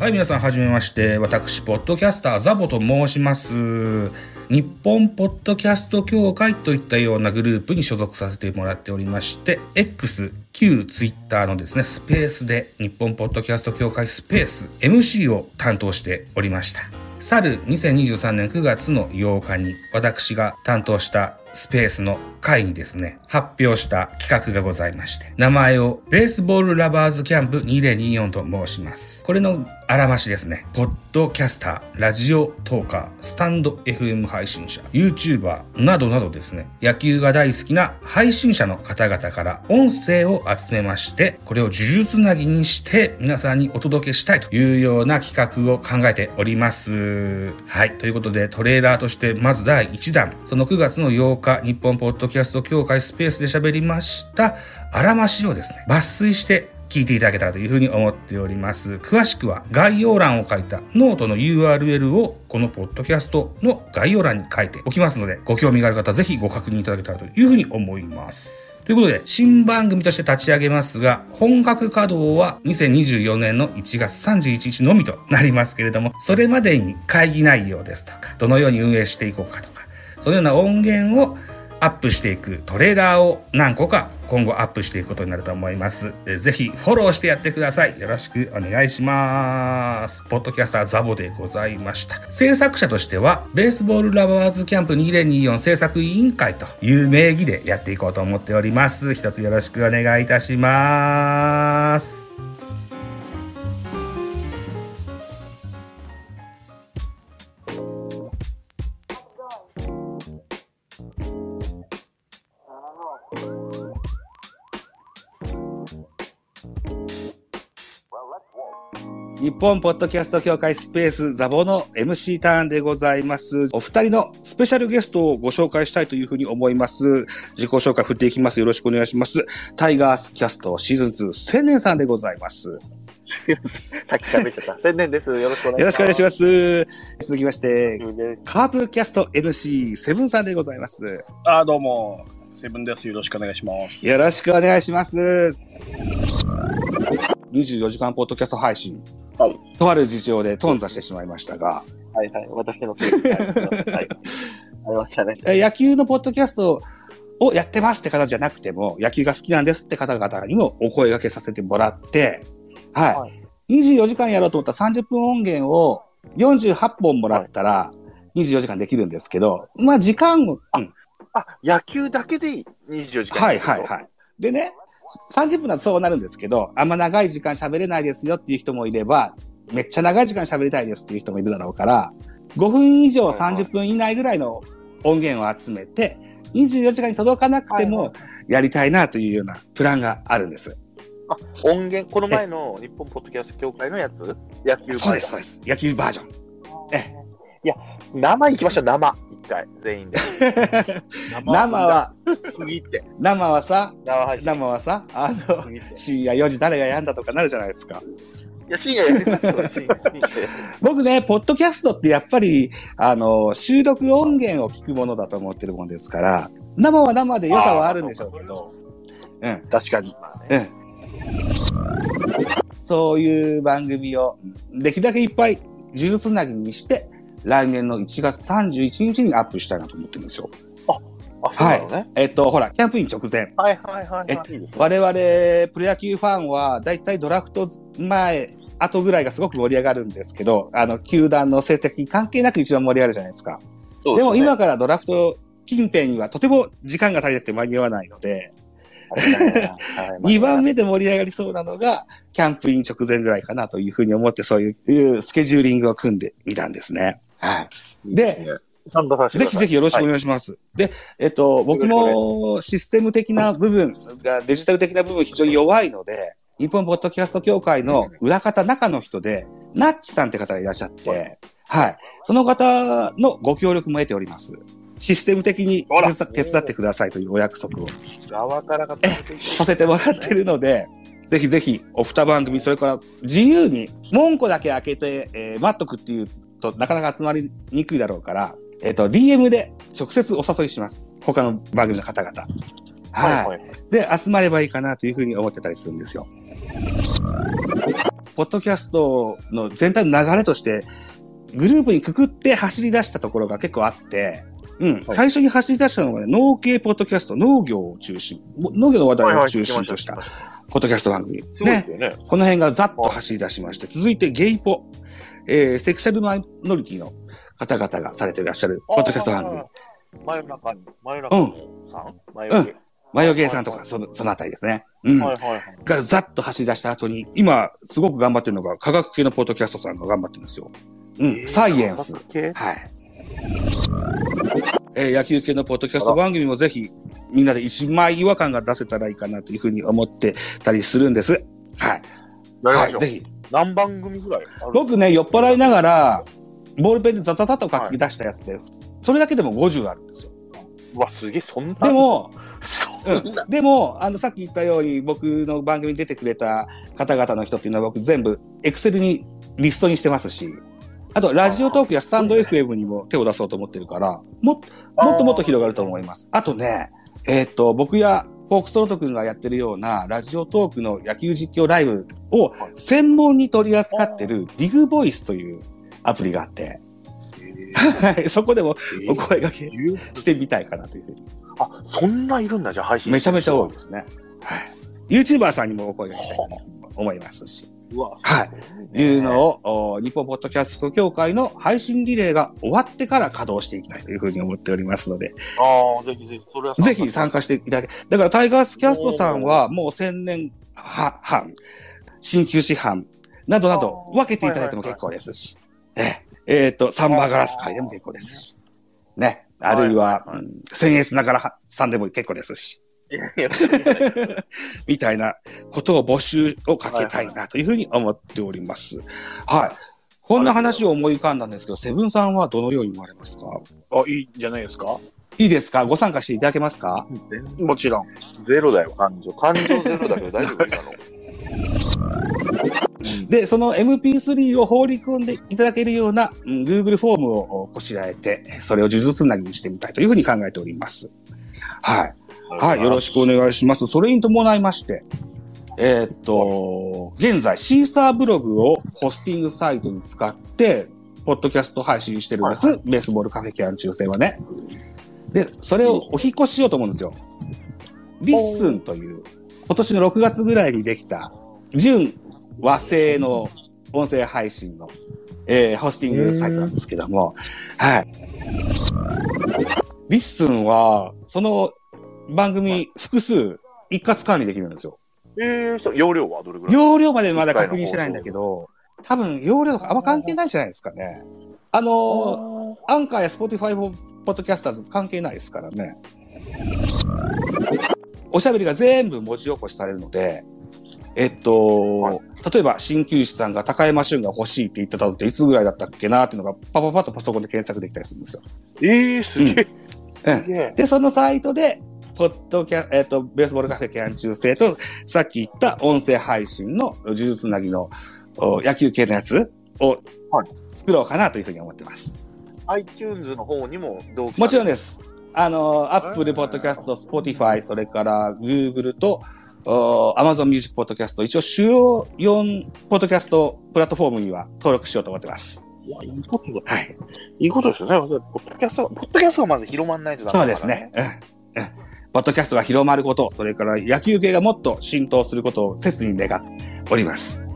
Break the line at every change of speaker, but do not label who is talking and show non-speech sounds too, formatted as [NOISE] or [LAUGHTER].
はい、皆さん、はじめまして。私、ポッドキャスター、ザボと申します。日本ポッドキャスト協会といったようなグループに所属させてもらっておりまして、X、旧 Twitter のですね、スペースで、日本ポッドキャスト協会スペース、MC を担当しておりました。去る2023年9月の8日に、私が担当したスペースの会にですね、発表した企画がございまして、名前をベースボールラバーズキャンプ2024と申します。これのあらましですね、ポッドキャスター、ラジオトーカー、スタンド FM 配信者、YouTuber などなどですね、野球が大好きな配信者の方々から音声を集めまして、これを数珠つなぎにして皆さんにお届けしたいというような企画を考えております。はい。ということで、トレーラーとしてまず第1弾、その9月の8日、日本ポッドキャスト協会スペースで喋りました、あらましをですね、抜粋して聞いていただけたらというふうに思っております。詳しくは概要欄を書いたノートの URL をこのポッドキャストの概要欄に書いておきますので、ご興味がある方はぜひご確認いただけたらというふうに思います。ということで、新番組として立ち上げますが、本格稼働は2024年の1月31日のみとなりますけれども、それまでに会議内容ですとか、どのように運営していこうかとか、そのような音源をアップしていくトレーラーを何個か今後アップしていくことになると思います。ぜひフォローしてやってください。よろしくお願いします。ポッドキャスターザボでございました。制作者としては、ベースボールラバーズキャンプ2024制作委員会という名義でやっていこうと思っております。一つよろしくお願いいたします。日本ポッドキャスト協会スペースザボの MC ターンでございます。お二人のスペシャルゲストをご紹介したいというふうに思います。自己紹介振っていきます。よろしくお願いします。タイガースキャストシーズン2千年さんでございます。
さっき喋っちゃった。宣伝です。よろしくお願いします。
よろしくお願いします。続きまして、
す。
カープキャスト NC セブンさんでございます。
あ、どうも、セブンです。よろしくお願いします。
よろしくお願いします。24時間ポッドキャスト配信。
はい
とある事情で頓挫してしまいましたが、
はいはい。私のせいです。はい。ありましたね。[LAUGHS]
え野球のポッドキャストをやってますって方じゃなくても、野球が好きなんですって方々にもお声掛けさせてもらって、はい。
は
24時間やろうと思ったら30分音源を48本もらったら24時間できるんですけど、まあ時間を、うん
あ、野球だけでいい ?24 時間。
はいはいはい。でね、30分だとそうなるんですけど、あんま長い時間喋れないですよっていう人もいれば、めっちゃ長い時間喋りたいですっていう人もいるだろうから、5分以上
はいはい
30分以内ぐらいの音源を集めて、24時間に届かなくて
はい
もやりたいなというようなプランがあるんです。
あ、音源、この前の日本ポッドキャスト協会のやつ？野球バージョン
そうです、そうです。野球バージョン。え
いや、生行きましょう、生。全員で。[LAUGHS]
生は、
区切って。
生はさ、
生
はさ、あの、
区切って。
深夜4時誰がやんだとかなるじゃないですか。
いや、深夜やりますよ、深夜。深夜 [LAUGHS]
僕ね、ポッドキャストってやっぱり、あの、収録音源を聞くものだと思ってるもんですから、生は生で良さはあるんでしょうけど、うん、
確かに。
うん。そういう番組を、できるだけいっぱい、呪術つなぎにして、来年の1月31日にアップしたいなと思ってるんですよ。
あ、そうなのね。
えっと、ほら、キャンプイン直前。
はいはいはい
え
はい。いいですね。
我々、プロ野球ファンは、だいたいドラフト前、後ぐらいがすごく盛り上がるんですけど、あの、球団の成績に関係なく一番盛り上がるじゃないですか。でも
すね
今からドラフト近辺にはとても時間が足りなくて間に合わないので、
はい
2 [LAUGHS] 番目で盛り上がりそうなのが、キャンプイン直前ぐらいかなというふうに思って、そういうスケジューリングを組んでみたんですね。はい。で、ぜひぜひよろしくお願いします。で、えっと、僕もシステム的な部分が、デジタル的な部分非常に弱いので、日本ポッドキャスト協会の裏方中の人で、ナッチさんって方がいらっしゃって、はい。その方のご協力も得ております。システム的に手伝ってくださいというお約束を
側から
させてもらってるので、ぜひぜひ、お二番組、それから自由に、門戸だけ開けて、えー待っとくっていうと、なかなか集まりにくいだろうから、えっ、と、DM で直接お誘いします。他の番組の方々。はい。
はいはい。
で、集まればいいかなというふうに思ってたりするんですよ。ポポッドキャストの全体の流れとして、グループにくくって走り出したところが結構あって、うん、最初に走り出したのがね、農系ポッドキャスト、農業を中心、農業の話題を中心としたポッドキャスト番組。ね
ね。
この辺がざっと走り出しまして、続いてゲイポ、えー、セクシャルマイノリティの方々がされていらっしゃるポッドキャスト番組。
真夜中に、真夜中のさん真夜中。
マヨゲーさんとか、その、そのあたりですね。うん。
はいはいはい。
がざっと走り出した後に、今、すごく頑張ってるのが、科学系のポッドキャストさんが頑張ってるんですよ。うん。サイエンス。
系？
はい。えー野球系のポッドキャスト番組もぜひ、みんなで一枚違和感が出せたらいいかなというふうに思ってたりするんです。はい。はい。
やりましょう。
ぜひ。
何番組ぐらい
僕ね、酔っ払いながら、ボールペンでザザザと書き出したやつで、それだけでも50あるんですよ。
うわ、すげえ、そんな。
で、も、
そんな。
でも、あの、さっき言ったように、僕の番組に出てくれた方々の人っていうのは僕全部、エクセルにリストにしてますし、あと、ラジオトークやスタンド FM にも手を出そうと思ってるから、もっもっともっと広がると思います。あとね、えっ、と、僕やフォークストロート君がやってるようなラジオトークの野球実況ライブを専門に取り扱ってるディグボイスというアプリがあって、はい [LAUGHS] そこでもお声掛けしてみたいかなというふうに。
あ、そんないるんだ、じゃあ配信。
めちゃめちゃ多いですね。はい。YouTuber さんにもお声掛けしたいと思いますし。はい。
い
いうのを、お日本ポッドキャスト協会の配信リレーが終わってから稼働していきたいというふうに思っておりますので、
ああ、ぜひぜひ、それは
ぜひ参加していただけ。だからタイガースキャストさんはもう千年は半、鍼灸師班などなど分けていただいても結構ですし、えええーと、サンバーガラス会でも結構ですし、ね。あるいは、
はいはい
僭越ながらさんでも結構ですし、[LAUGHS] みたいなことを募集をかけたいなというふうに思っております。はい。こんな話を思い浮かんだんですけど、セブンさんはどのように思われますか？
あ、いいんじゃないですか？
いいですか？ご参加していただけますか？
もちろん。
ゼロだよ、感情。感情ゼロだけど大丈夫今の？[LAUGHS]
で、その MP3 を放り込んでいただけるような、うん Google フォームをこしらえて、それを呪術つなぎにしてみたいというふうに考えております。はい。はい、よろしくお願いします。それに伴いまして、えーっと、現在、シーサーブログをホスティングサイトに使って、ポッドキャスト配信してるんです。
はい
ベースボールカフェキャン中世はね。で、それをお引っ越ししようと思うんですよ。リッスンという、今年の6月ぐらいにできた、純和製の音声配信の、えーホスティングサイトなんですけども、はい。リッスンは、その番組複数一括管理できるんですよ。
えー、そう、容量はどれぐらい？
容量までまだ確認してないんだけど、多分容量とかあんま関係ないじゃないですかね。あのーアンカーやスポティファイポッドキャスターズ関係ないですからね。おしゃべりが全部文字起こしされるので、えっと、
はい
例えば、鍼灸師さんが高山俊が欲しいって言ってたのっていつぐらいだったっけなっていうのがパパパッとパソコンで検索できたりするんですよ。
えー、すげえ。
うん。で、そのサイトで、ポッドキャ、えっ、と、ベースボールカフェキャン中世と、さっき言った音声配信の呪術つなぎのお野球系のやつを
はい
作ろうかなというふうに思ってます。
iTunes の方にも同期
もちろん
で
です。あの、Apple Podcast、Spotify、それから Google と、お Amazon Music Podcast、一応主要4ポッドキャストプラットフォームには登録しようと思ってます。
いや、いいことだ。
はい。
いいことですよね。ポッドキャスト、ポッドキャストがまず広まんないとダ
そう
メだから
ですね。。うん。うん。ポッドキャストが広まること、それから野球系がもっと浸透することを切に願っております。